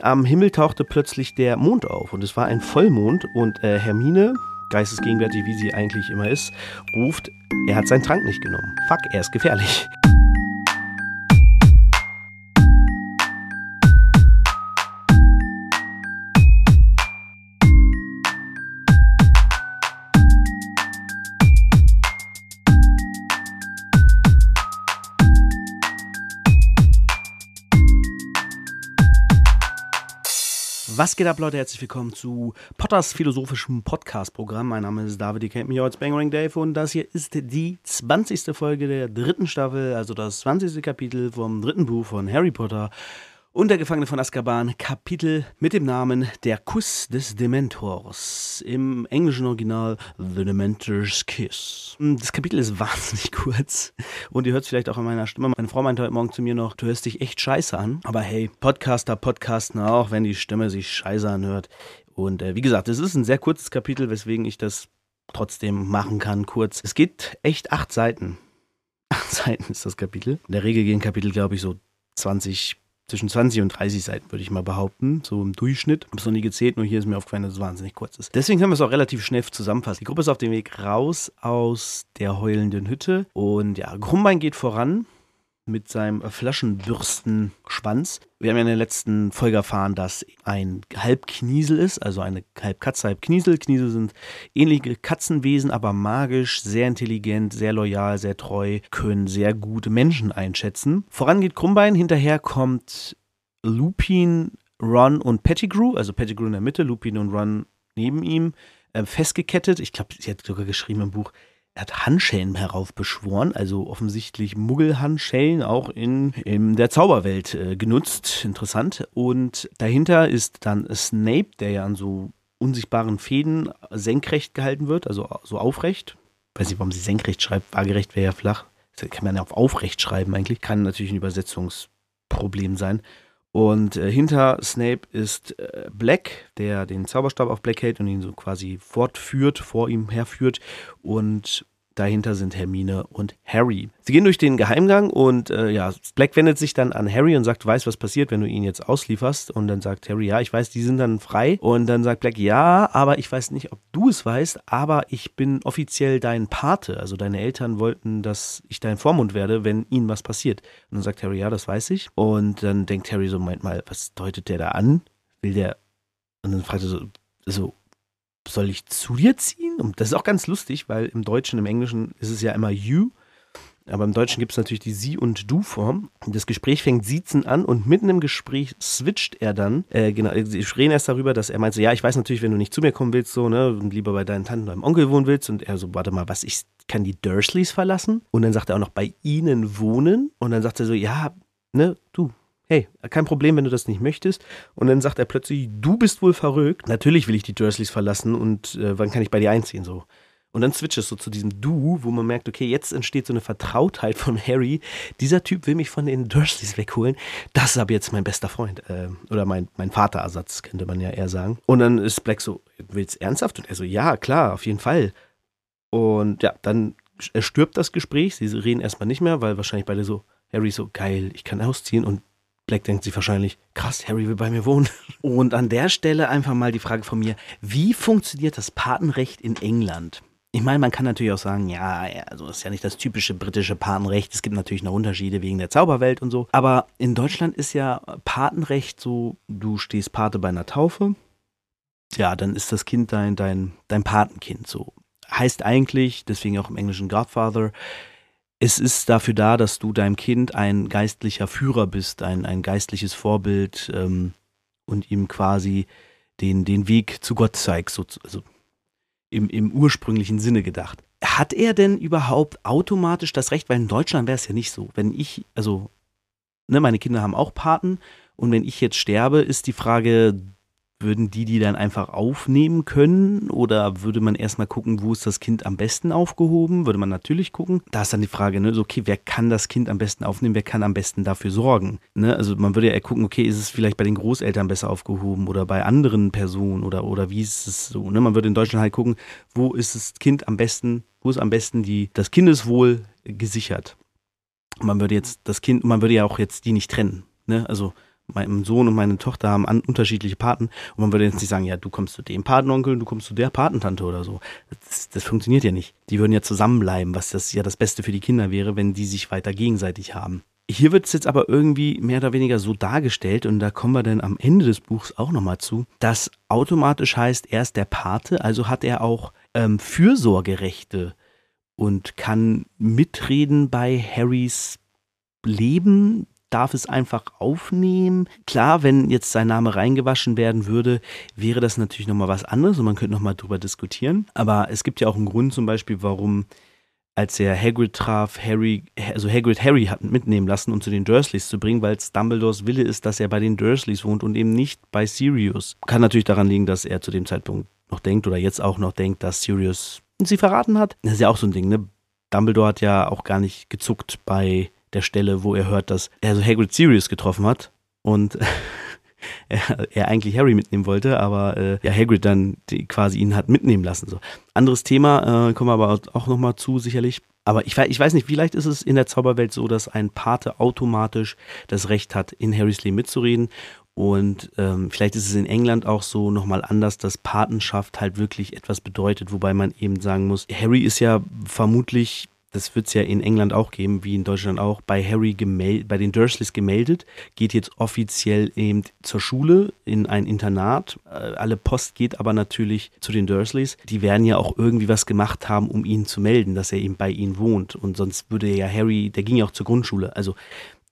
Am Himmel tauchte plötzlich der Mond auf und es war ein Vollmond und äh, Hermine, geistesgegenwärtig wie sie eigentlich immer ist, ruft, er hat seinen Trank nicht genommen. Fuck, er ist gefährlich. Was geht ab, Leute? Herzlich willkommen zu Potters philosophischem Podcast-Programm. Mein Name ist David, ihr kennt mich als Bangering Dave und das hier ist die 20. Folge der dritten Staffel, also das 20. Kapitel vom dritten Buch von Harry Potter und der Gefangene von Azkaban, Kapitel mit dem Namen Der Kuss des Dementors. Im englischen Original The Dementor's Kiss. Das Kapitel ist wahnsinnig kurz und ihr hört es vielleicht auch an meiner Stimme. Meine Frau meinte heute Morgen zu mir noch, du hörst dich echt scheiße an. Aber hey, Podcaster podcasten auch, wenn die Stimme sich scheiße anhört. Und äh, wie gesagt, es ist ein sehr kurzes Kapitel, weswegen ich das trotzdem machen kann, kurz. Es geht echt acht Seiten. Acht Seiten ist das Kapitel. In der Regel gehen Kapitel, glaube ich, so 20 zwischen 20 und 30 Seiten, würde ich mal behaupten, so im Durchschnitt. Habe es noch nie gezählt, nur hier ist mir aufgefallen, dass es wahnsinnig kurz ist. Deswegen können wir es auch relativ schnell zusammenfassen. Die Gruppe ist auf dem Weg raus aus der heulenden Hütte und ja, Krummbein geht voran mit seinem Flaschenbürstenschwanz. Wir haben ja in der letzten Folge erfahren, dass ein Halbkniesel ist, also eine Halbkatze, Halbkniesel. Kniesel sind ähnliche Katzenwesen, aber magisch, sehr intelligent, sehr loyal, sehr treu, können sehr gute Menschen einschätzen. Voran geht Krummbein, hinterher kommt Lupin, Ron und Pettigrew, also Pettigrew in der Mitte, Lupin und Ron neben ihm, äh, festgekettet. Ich glaube, sie hat sogar geschrieben im Buch, er hat Handschellen heraufbeschworen, also offensichtlich Muggelhandschellen auch in, in der Zauberwelt äh, genutzt. Interessant. Und dahinter ist dann Snape, der ja an so unsichtbaren Fäden senkrecht gehalten wird, also so aufrecht. Weiß nicht, warum sie senkrecht schreibt, waagerecht wäre ja flach. Das kann man ja auf aufrecht schreiben eigentlich. Kann natürlich ein Übersetzungsproblem sein. Und äh, hinter Snape ist äh, Black, der den Zauberstab auf Black hält und ihn so quasi fortführt, vor ihm herführt. Und Dahinter sind Hermine und Harry. Sie gehen durch den Geheimgang und äh, ja, Black wendet sich dann an Harry und sagt, du weißt, was passiert, wenn du ihn jetzt auslieferst. Und dann sagt Harry, ja, ich weiß, die sind dann frei. Und dann sagt Black, ja, aber ich weiß nicht, ob du es weißt, aber ich bin offiziell dein Pate. Also deine Eltern wollten, dass ich dein Vormund werde, wenn ihnen was passiert. Und dann sagt Harry, ja, das weiß ich. Und dann denkt Harry so, Moment mal, was deutet der da an? Will der. Und dann fragt er so, so soll ich zu dir ziehen? Und das ist auch ganz lustig, weil im Deutschen, im Englischen ist es ja immer you. Aber im Deutschen gibt es natürlich die Sie- und Du-Form. Das Gespräch fängt Siezen an und mitten im Gespräch switcht er dann. Äh, genau, sie reden erst darüber, dass er meint so, ja, ich weiß natürlich, wenn du nicht zu mir kommen willst, so, ne, und lieber bei deinen Tanten deinem Onkel wohnen willst. Und er so, warte mal, was, ich kann die Dursleys verlassen? Und dann sagt er auch noch, bei ihnen wohnen. Und dann sagt er so, ja, ne, du, hey, kein Problem, wenn du das nicht möchtest. Und dann sagt er plötzlich, du bist wohl verrückt. Natürlich will ich die Dursleys verlassen und äh, wann kann ich bei dir einziehen? So. Und dann switcht es so zu diesem Du, wo man merkt, okay, jetzt entsteht so eine Vertrautheit von Harry. Dieser Typ will mich von den Dursleys wegholen. Das ist aber jetzt mein bester Freund. Äh, oder mein, mein Vaterersatz, könnte man ja eher sagen. Und dann ist Black so, willst du ernsthaft? Und er so, ja, klar, auf jeden Fall. Und ja, dann stirbt das Gespräch. Sie reden erstmal nicht mehr, weil wahrscheinlich beide so, Harry so, geil, ich kann ausziehen. Und Black denkt sich wahrscheinlich, krass, Harry will bei mir wohnen. Und an der Stelle einfach mal die Frage von mir, wie funktioniert das Patenrecht in England? Ich meine, man kann natürlich auch sagen, ja, also das ist ja nicht das typische britische Patenrecht. Es gibt natürlich noch Unterschiede wegen der Zauberwelt und so. Aber in Deutschland ist ja Patenrecht so, du stehst Pate bei einer Taufe. Ja, dann ist das Kind dein, dein, dein Patenkind so. Heißt eigentlich, deswegen auch im Englischen Godfather, es ist dafür da, dass du deinem Kind ein geistlicher Führer bist, ein, ein geistliches Vorbild ähm, und ihm quasi den, den Weg zu Gott zeigst, so, also im, im ursprünglichen Sinne gedacht. Hat er denn überhaupt automatisch das Recht? Weil in Deutschland wäre es ja nicht so. Wenn ich, also, ne, meine Kinder haben auch Paten und wenn ich jetzt sterbe, ist die Frage, würden die die dann einfach aufnehmen können oder würde man erstmal gucken, wo ist das Kind am besten aufgehoben? Würde man natürlich gucken. Da ist dann die Frage, ne, so, okay, wer kann das Kind am besten aufnehmen, wer kann am besten dafür sorgen? Ne? Also man würde ja gucken, okay, ist es vielleicht bei den Großeltern besser aufgehoben oder bei anderen Personen oder, oder wie ist es so? Ne? Man würde in Deutschland halt gucken, wo ist das Kind am besten, wo ist am besten die, das Kindeswohl gesichert? Man würde jetzt das Kind, man würde ja auch jetzt die nicht trennen. Ne? Also mein Sohn und meine Tochter haben an, unterschiedliche Paten und man würde jetzt nicht sagen, ja, du kommst zu dem Patenonkel und du kommst zu der Patentante oder so. Das, das funktioniert ja nicht. Die würden ja zusammenbleiben, was das ja das Beste für die Kinder wäre, wenn die sich weiter gegenseitig haben. Hier wird es jetzt aber irgendwie mehr oder weniger so dargestellt, und da kommen wir dann am Ende des Buchs auch nochmal zu, dass automatisch heißt, er ist der Pate, also hat er auch ähm, Fürsorgerechte und kann mitreden bei Harrys Leben, darf es einfach aufnehmen. Klar, wenn jetzt sein Name reingewaschen werden würde, wäre das natürlich nochmal was anderes und man könnte nochmal drüber diskutieren. Aber es gibt ja auch einen Grund zum Beispiel, warum als er Hagrid traf, Harry, also Hagrid Harry hat mitnehmen lassen, um zu den Dursleys zu bringen, weil es Dumbledores Wille ist, dass er bei den Dursleys wohnt und eben nicht bei Sirius. Kann natürlich daran liegen, dass er zu dem Zeitpunkt noch denkt oder jetzt auch noch denkt, dass Sirius sie verraten hat. Das ist ja auch so ein Ding, ne? Dumbledore hat ja auch gar nicht gezuckt bei der Stelle, wo er hört, dass er also Hagrid Sirius getroffen hat und er, er, eigentlich Harry mitnehmen wollte, aber äh, ja, Hagrid dann die, quasi ihn hat mitnehmen lassen. So. Anderes Thema, äh, kommen wir aber auch nochmal zu, sicherlich. Aber ich, ich weiß nicht, vielleicht ist es in der Zauberwelt so, dass ein Pate automatisch das Recht hat, in Harrys Leben mitzureden. Und ähm, vielleicht ist es in England auch so nochmal anders, dass Patenschaft halt wirklich etwas bedeutet, wobei man eben sagen muss, Harry ist ja vermutlich das wird es ja in England auch geben, wie in Deutschland auch, bei Harry gemeldet, bei den Dursleys gemeldet, geht jetzt offiziell eben zur Schule in ein Internat. Äh, alle Post geht aber natürlich zu den Dursleys. Die werden ja auch irgendwie was gemacht haben, um ihn zu melden, dass er eben bei ihnen wohnt. Und sonst würde ja Harry, der ging ja auch zur Grundschule. Also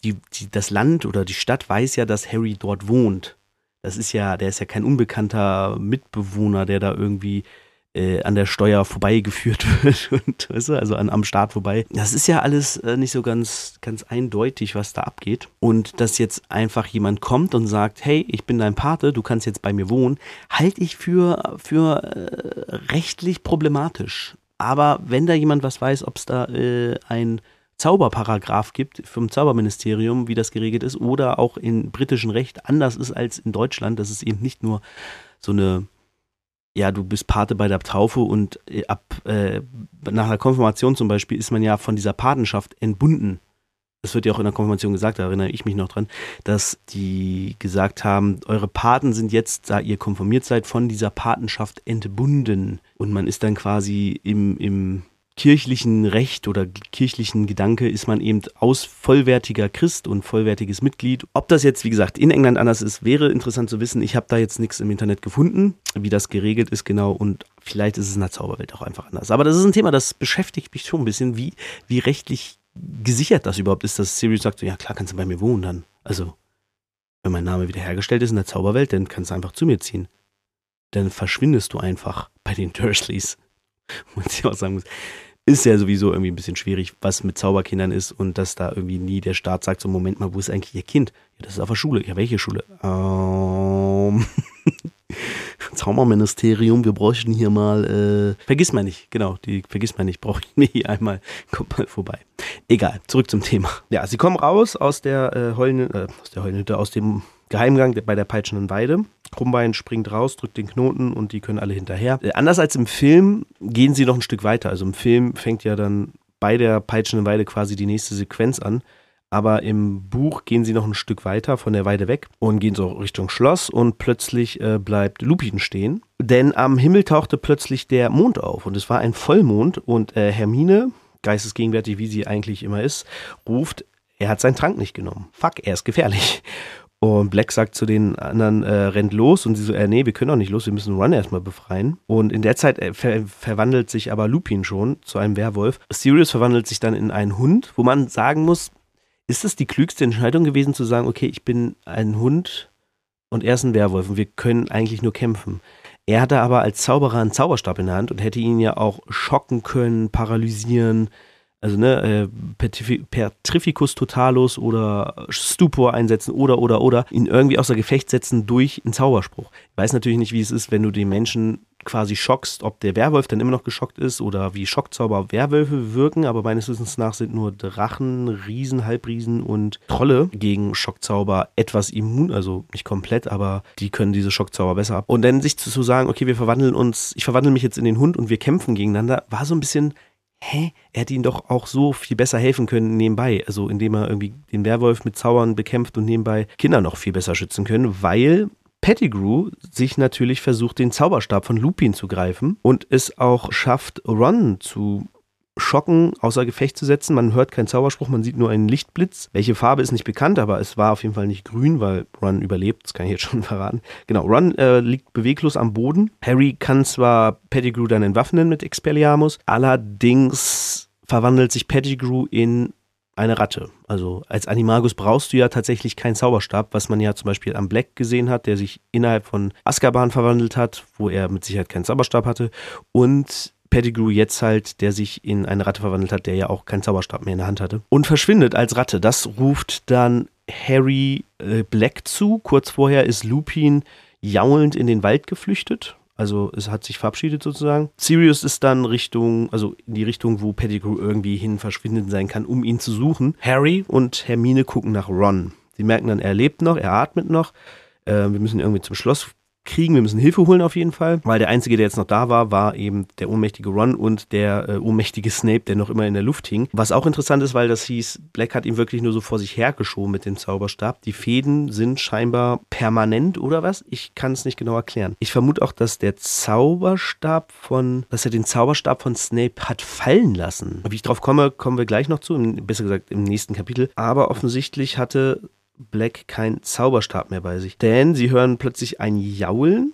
die, die, das Land oder die Stadt weiß ja, dass Harry dort wohnt. Das ist ja, der ist ja kein unbekannter Mitbewohner, der da irgendwie äh, an der Steuer vorbeigeführt wird und weißt du, also an, am Start vorbei. Das ist ja alles äh, nicht so ganz, ganz eindeutig, was da abgeht. Und dass jetzt einfach jemand kommt und sagt, hey, ich bin dein Pate, du kannst jetzt bei mir wohnen, halte ich für, für äh, rechtlich problematisch. Aber wenn da jemand was weiß, ob es da äh, ein Zauberparagraph gibt vom Zauberministerium, wie das geregelt ist, oder auch in britischem Recht anders ist als in Deutschland, dass es eben nicht nur so eine ja, du bist Pate bei der Taufe und äh, ab äh, nach der Konfirmation zum Beispiel ist man ja von dieser Patenschaft entbunden. Das wird ja auch in der Konfirmation gesagt, da erinnere ich mich noch dran, dass die gesagt haben, eure Paten sind jetzt, da ihr konfirmiert seid, von dieser Patenschaft entbunden. Und man ist dann quasi im, im kirchlichen Recht oder kirchlichen Gedanke ist man eben aus vollwertiger Christ und vollwertiges Mitglied. Ob das jetzt, wie gesagt, in England anders ist, wäre interessant zu wissen. Ich habe da jetzt nichts im Internet gefunden, wie das geregelt ist genau und vielleicht ist es in der Zauberwelt auch einfach anders. Aber das ist ein Thema, das beschäftigt mich schon ein bisschen, wie, wie rechtlich gesichert das überhaupt ist, dass Sirius sagt, ja klar, kannst du bei mir wohnen dann. Also, wenn mein Name wiederhergestellt ist in der Zauberwelt, dann kannst du einfach zu mir ziehen. Dann verschwindest du einfach bei den Dursleys. muss ich auch sagen muss, ist ja sowieso irgendwie ein bisschen schwierig, was mit Zauberkindern ist und dass da irgendwie nie der Staat sagt, so Moment mal, wo ist eigentlich ihr Kind? Ja, das ist auf der Schule. Ja, welche Schule? Ähm, Zauberministerium, wir bräuchten hier mal, äh, vergiss mal nicht, genau, die vergiss mal nicht, brauchen wir hier einmal, kommt mal vorbei. Egal, zurück zum Thema. Ja, sie kommen raus aus der äh, Heulen, äh, aus der Heulenhütte, aus dem Geheimgang bei der peitschenden Weide. Krummbein springt raus, drückt den Knoten und die können alle hinterher. Äh, anders als im Film gehen sie noch ein Stück weiter. Also im Film fängt ja dann bei der peitschenden Weide quasi die nächste Sequenz an. Aber im Buch gehen sie noch ein Stück weiter von der Weide weg und gehen so Richtung Schloss und plötzlich äh, bleibt Lupin stehen. Denn am Himmel tauchte plötzlich der Mond auf und es war ein Vollmond und äh, Hermine, geistesgegenwärtig wie sie eigentlich immer ist, ruft, er hat seinen Trank nicht genommen. Fuck, er ist gefährlich. Und Black sagt zu den anderen, äh, rennt los und sie so, äh, nee, wir können doch nicht los, wir müssen Run erstmal befreien. Und in der Zeit äh, ver verwandelt sich aber Lupin schon zu einem Werwolf. Sirius verwandelt sich dann in einen Hund, wo man sagen muss, ist es die klügste Entscheidung gewesen zu sagen, okay, ich bin ein Hund und er ist ein Werwolf und wir können eigentlich nur kämpfen. Er hatte aber als Zauberer einen Zauberstab in der Hand und hätte ihn ja auch schocken können, paralysieren, also ne, äh, Petrificus totalus oder Stupor einsetzen oder oder oder ihn irgendwie außer Gefecht setzen durch einen Zauberspruch. Ich weiß natürlich nicht, wie es ist, wenn du den Menschen quasi schockst, ob der Werwolf dann immer noch geschockt ist oder wie Schockzauber Werwölfe wirken, aber meines Wissens nach sind nur Drachen, Riesen, Halbriesen und Trolle gegen Schockzauber etwas immun, also nicht komplett, aber die können diese Schockzauber besser ab. Und dann sich zu sagen, okay, wir verwandeln uns, ich verwandle mich jetzt in den Hund und wir kämpfen gegeneinander, war so ein bisschen hä, er hätte ihnen doch auch so viel besser helfen können nebenbei. Also indem er irgendwie den Werwolf mit Zaubern bekämpft und nebenbei Kinder noch viel besser schützen können, weil Pettigrew sich natürlich versucht, den Zauberstab von Lupin zu greifen und es auch schafft, Ron zu schocken, außer Gefecht zu setzen. Man hört keinen Zauberspruch, man sieht nur einen Lichtblitz. Welche Farbe ist nicht bekannt, aber es war auf jeden Fall nicht grün, weil Ron überlebt. Das kann ich jetzt schon verraten. Genau, Ron äh, liegt beweglos am Boden. Harry kann zwar Pettigrew dann entwaffnen mit Expelliarmus, allerdings verwandelt sich Pettigrew in eine Ratte. Also als Animagus brauchst du ja tatsächlich keinen Zauberstab, was man ja zum Beispiel am Black gesehen hat, der sich innerhalb von Azkaban verwandelt hat, wo er mit Sicherheit keinen Zauberstab hatte. Und Pettigrew jetzt halt, der sich in eine Ratte verwandelt hat, der ja auch keinen Zauberstab mehr in der Hand hatte. Und verschwindet als Ratte. Das ruft dann Harry äh, Black zu. Kurz vorher ist Lupin jaulend in den Wald geflüchtet. Also es hat sich verabschiedet sozusagen. Sirius ist dann Richtung, also in die Richtung, wo Pettigrew irgendwie hin verschwindet sein kann, um ihn zu suchen. Harry und Hermine gucken nach Ron. Sie merken dann, er lebt noch, er atmet noch. Äh, wir müssen irgendwie zum Schloss kriegen. Wir müssen Hilfe holen auf jeden Fall, weil der Einzige, der jetzt noch da war, war eben der ohnmächtige Ron und der äh, ohnmächtige Snape, der noch immer in der Luft hing. Was auch interessant ist, weil das hieß, Black hat ihn wirklich nur so vor sich hergeschoben mit dem Zauberstab. Die Fäden sind scheinbar permanent oder was? Ich kann es nicht genau erklären. Ich vermute auch, dass der Zauberstab von, dass er den Zauberstab von Snape hat fallen lassen. Wie ich drauf komme, kommen wir gleich noch zu, besser gesagt im nächsten Kapitel. Aber offensichtlich hatte Black keinen Zauberstab mehr bei sich. Denn sie hören plötzlich ein Jaulen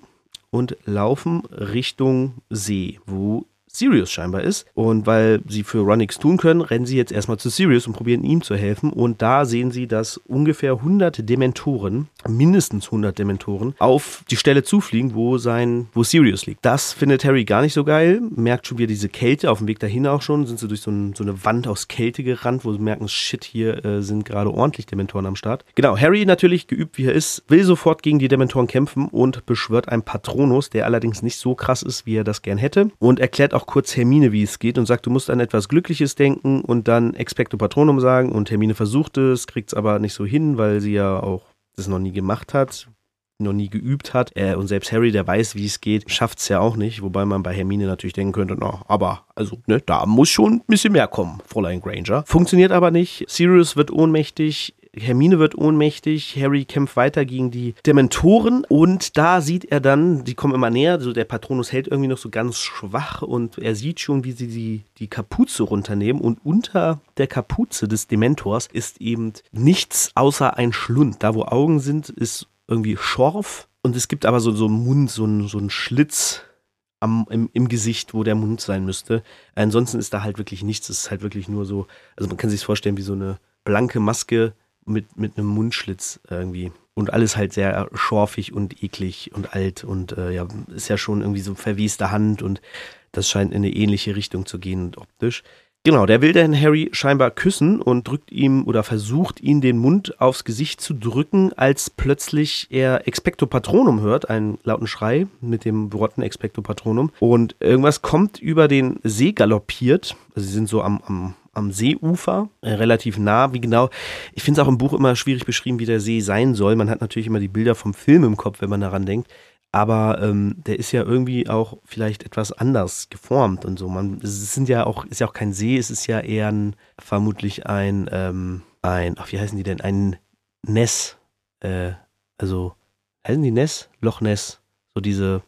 und laufen Richtung See, wo Sirius scheinbar ist. Und weil sie für Ron nichts tun können, rennen sie jetzt erstmal zu Sirius und probieren ihm zu helfen. Und da sehen sie, dass ungefähr 100 Dementoren, mindestens 100 Dementoren, auf die Stelle zufliegen, wo sein, wo Sirius liegt. Das findet Harry gar nicht so geil. Merkt schon wieder diese Kälte. Auf dem Weg dahin auch schon sind sie durch so, ein, so eine Wand aus Kälte gerannt, wo sie merken, shit, hier äh, sind gerade ordentlich Dementoren am Start. Genau, Harry natürlich geübt wie er ist, will sofort gegen die Dementoren kämpfen und beschwört einen Patronus, der allerdings nicht so krass ist, wie er das gern hätte. Und erklärt auch kurz Hermine, wie es geht und sagt, du musst an etwas Glückliches denken und dann Expecto Patronum sagen. Und Hermine versucht es, kriegt es aber nicht so hin, weil sie ja auch das noch nie gemacht hat, noch nie geübt hat. Äh, und selbst Harry, der weiß, wie es geht, schafft es ja auch nicht. Wobei man bei Hermine natürlich denken könnte, na, aber also, ne, da muss schon ein bisschen mehr kommen, Fräulein Granger. Funktioniert aber nicht. Sirius wird ohnmächtig. Hermine wird ohnmächtig, Harry kämpft weiter gegen die Dementoren und da sieht er dann, die kommen immer näher, so der Patronus hält irgendwie noch so ganz schwach und er sieht schon, wie sie die, die Kapuze runternehmen und unter der Kapuze des Dementors ist eben nichts außer ein Schlund. Da wo Augen sind, ist irgendwie Schorf und es gibt aber so, so einen Mund, so einen, so einen Schlitz am, im, im Gesicht, wo der Mund sein müsste. Ansonsten ist da halt wirklich nichts. Es ist halt wirklich nur so, also man kann sich vorstellen wie so eine blanke Maske mit, mit einem Mundschlitz irgendwie. Und alles halt sehr schorfig und eklig und alt und äh, ja, ist ja schon irgendwie so verweste Hand und das scheint in eine ähnliche Richtung zu gehen optisch. Genau, der will den Harry scheinbar küssen und drückt ihm oder versucht ihn den Mund aufs Gesicht zu drücken, als plötzlich er Expecto Patronum hört, einen lauten Schrei mit dem Worten Expecto Patronum. Und irgendwas kommt über den See galoppiert. Also sie sind so am, am am Seeufer, äh, relativ nah. Wie genau, ich finde es auch im Buch immer schwierig beschrieben, wie der See sein soll. Man hat natürlich immer die Bilder vom Film im Kopf, wenn man daran denkt. Aber ähm, der ist ja irgendwie auch vielleicht etwas anders geformt und so. Man, es sind ja auch, ist ja auch kein See, es ist ja eher ein, vermutlich ein, ähm, ein, ach, wie heißen die denn? Ein Ness. Äh, also, heißen die Ness? Loch Ness. So diese,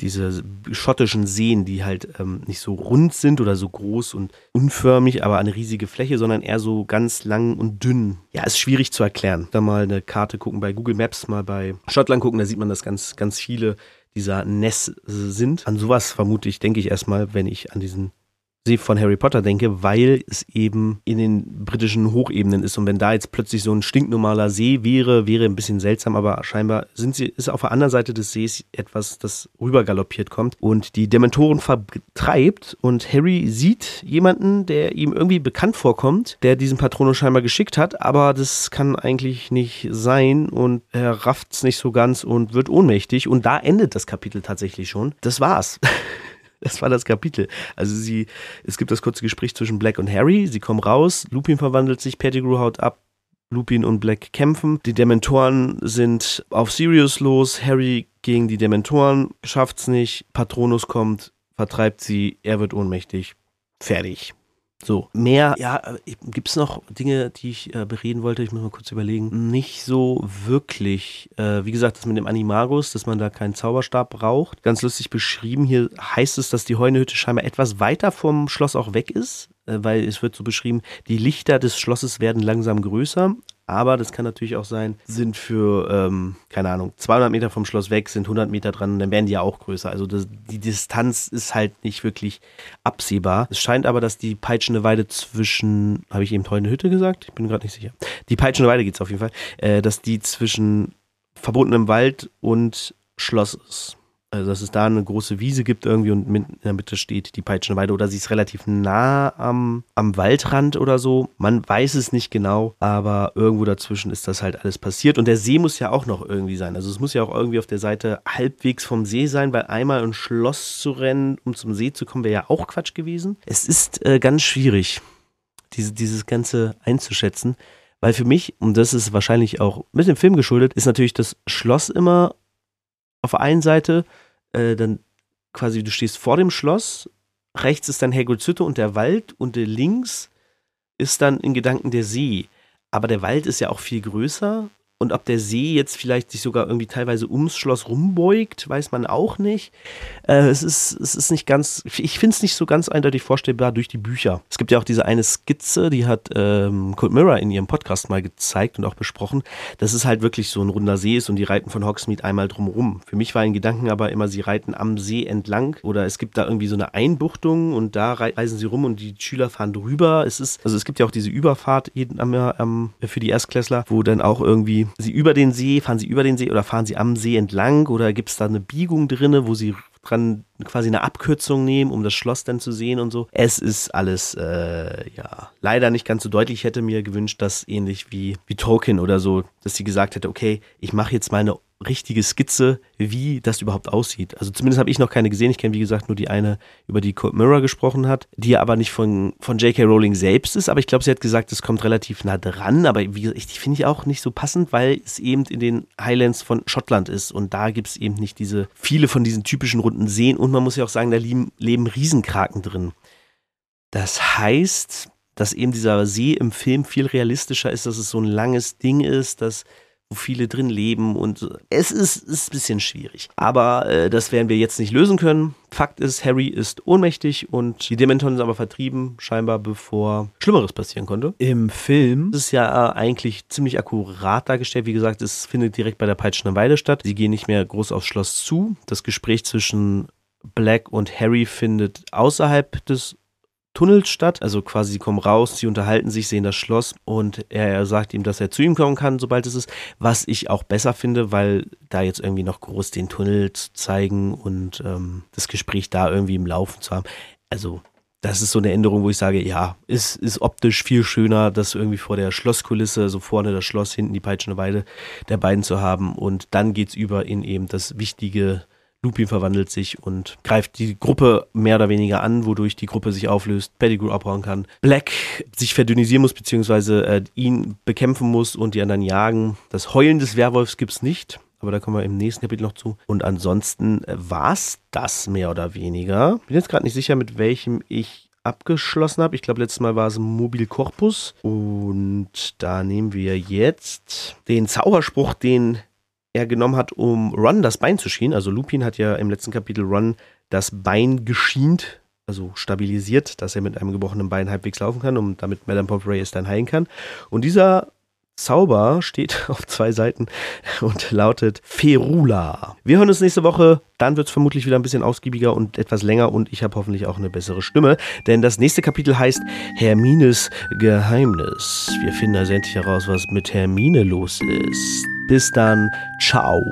diese schottischen Seen, die halt ähm, nicht so rund sind oder so groß und unförmig, aber eine riesige Fläche, sondern eher so ganz lang und dünn. Ja, ist schwierig zu erklären. Da mal eine Karte gucken bei Google Maps, mal bei Schottland gucken, da sieht man, dass ganz, ganz viele dieser Ness sind. An sowas vermute ich, denke ich erstmal, wenn ich an diesen See von Harry Potter denke, weil es eben in den britischen Hochebenen ist. Und wenn da jetzt plötzlich so ein stinknormaler See wäre, wäre ein bisschen seltsam, aber scheinbar sind sie, ist auf der anderen Seite des Sees etwas, das rübergaloppiert kommt und die Dementoren vertreibt. Und Harry sieht jemanden, der ihm irgendwie bekannt vorkommt, der diesen Patronus scheinbar geschickt hat, aber das kann eigentlich nicht sein und er rafft es nicht so ganz und wird ohnmächtig. Und da endet das Kapitel tatsächlich schon. Das war's. Das war das Kapitel. Also sie, es gibt das kurze Gespräch zwischen Black und Harry. Sie kommen raus, Lupin verwandelt sich, Pettigrew haut ab, Lupin und Black kämpfen. Die Dementoren sind auf Sirius los. Harry gegen die Dementoren schafft's nicht. Patronus kommt, vertreibt sie. Er wird ohnmächtig. Fertig. So, mehr, ja, äh, gibt es noch Dinge, die ich äh, bereden wollte? Ich muss mal kurz überlegen. Nicht so wirklich. Äh, wie gesagt, das mit dem Animagus, dass man da keinen Zauberstab braucht. Ganz lustig beschrieben. Hier heißt es, dass die Heunehütte scheinbar etwas weiter vom Schloss auch weg ist, äh, weil es wird so beschrieben, die Lichter des Schlosses werden langsam größer, aber das kann natürlich auch sein, sind für, ähm, keine Ahnung, 200 Meter vom Schloss weg, sind 100 Meter dran, dann werden die ja auch größer. Also das, die Distanz ist halt nicht wirklich absehbar. Es scheint aber, dass die peitschende Weide zwischen, habe ich eben Heune Hütte gesagt? Ich bin gerade nicht sicher. Die peitschende Weide geht es auf jeden Fall, äh, dass die zwischen verbotenem Wald und Schloss ist. Also, dass es da eine große Wiese gibt irgendwie und in der Mitte steht die Peitschenweide oder sie ist relativ nah am, am Waldrand oder so. Man weiß es nicht genau, aber irgendwo dazwischen ist das halt alles passiert. Und der See muss ja auch noch irgendwie sein. Also es muss ja auch irgendwie auf der Seite halbwegs vom See sein, weil einmal ein Schloss zu rennen, um zum See zu kommen, wäre ja auch Quatsch gewesen. Es ist äh, ganz schwierig, diese, dieses Ganze einzuschätzen. Weil für mich, und das ist wahrscheinlich auch mit dem Film geschuldet, ist natürlich das Schloss immer auf der einen Seite, äh, dann quasi, du stehst vor dem Schloss, rechts ist dann Hütte und der Wald und links ist dann in Gedanken der See. Aber der Wald ist ja auch viel größer und ob der See jetzt vielleicht sich sogar irgendwie teilweise ums Schloss rumbeugt, weiß man auch nicht. Äh, es, ist, es ist nicht ganz, ich finde es nicht so ganz eindeutig vorstellbar durch die Bücher. Es gibt ja auch diese eine Skizze, die hat ähm, Cold Mirror in ihrem Podcast mal gezeigt und auch besprochen, dass es halt wirklich so ein runder See ist und die reiten von Hogsmeade einmal drumherum. Für mich war in Gedanken aber immer, sie reiten am See entlang oder es gibt da irgendwie so eine Einbuchtung und da reisen sie rum und die Schüler fahren drüber. Es ist, also es gibt ja auch diese Überfahrt für die Erstklässler, wo dann auch irgendwie sie über den See, fahren sie über den See oder fahren sie am See entlang oder gibt es da eine Biegung drinne, wo sie dran quasi eine Abkürzung nehmen, um das Schloss dann zu sehen und so. Es ist alles, äh, ja, leider nicht ganz so deutlich. Ich hätte mir gewünscht, dass ähnlich wie, wie Tolkien oder so, dass sie gesagt hätte, okay, ich mache jetzt meine richtige Skizze, wie das überhaupt aussieht. Also zumindest habe ich noch keine gesehen. Ich kenne, wie gesagt, nur die eine, über die Cold Mirror gesprochen hat, die aber nicht von, von J.K. Rowling selbst ist. Aber ich glaube, sie hat gesagt, es kommt relativ nah dran. Aber wie, ich, die finde ich auch nicht so passend, weil es eben in den Highlands von Schottland ist. Und da gibt es eben nicht diese, viele von diesen typischen runden Seen. Und man muss ja auch sagen, da leben, leben Riesenkraken drin. Das heißt, dass eben dieser See im Film viel realistischer ist, dass es so ein langes Ding ist, dass wo viele drin leben und es ist, ist ein bisschen schwierig. Aber äh, das werden wir jetzt nicht lösen können. Fakt ist, Harry ist ohnmächtig und die Dementoren sind aber vertrieben, scheinbar bevor Schlimmeres passieren konnte. Im Film ist es ja eigentlich ziemlich akkurat dargestellt. Wie gesagt, es findet direkt bei der Peitschenden Weide statt. Sie gehen nicht mehr groß aufs Schloss zu. Das Gespräch zwischen Black und Harry findet außerhalb des Tunnels statt. Also quasi sie kommen raus, sie unterhalten sich, sehen das Schloss und er sagt ihm, dass er zu ihm kommen kann, sobald es ist. Was ich auch besser finde, weil da jetzt irgendwie noch groß den Tunnel zu zeigen und ähm, das Gespräch da irgendwie im Laufen zu haben. Also das ist so eine Änderung, wo ich sage, ja, ist, ist optisch viel schöner, das irgendwie vor der Schlosskulisse, so vorne das Schloss, hinten die peitschende Weide der beiden zu haben. Und dann geht's über in eben das wichtige Lupin verwandelt sich und greift die Gruppe mehr oder weniger an, wodurch die Gruppe sich auflöst, Pettigrew abhauen kann. Black sich verdünnisieren muss, beziehungsweise äh, ihn bekämpfen muss und die anderen jagen. Das Heulen des Werwolfs gibt's nicht, aber da kommen wir im nächsten Kapitel noch zu. Und ansonsten äh, war's das mehr oder weniger. Bin jetzt gerade nicht sicher, mit welchem ich abgeschlossen habe. Ich glaube, letztes Mal war es Mobil Corpus. Und da nehmen wir jetzt den Zauberspruch, den er genommen hat, um Ron das Bein zu schienen. Also Lupin hat ja im letzten Kapitel Ron das Bein geschient, also stabilisiert, dass er mit einem gebrochenen Bein halbwegs laufen kann und damit Madame Pomfrey es dann heilen kann. Und dieser Zauber steht auf zwei Seiten und lautet Ferula. Wir hören uns nächste Woche. Dann wird es vermutlich wieder ein bisschen ausgiebiger und etwas länger und ich habe hoffentlich auch eine bessere Stimme, denn das nächste Kapitel heißt Hermines Geheimnis. Wir finden also endlich heraus, was mit Hermine los ist. Bis dann, ciao.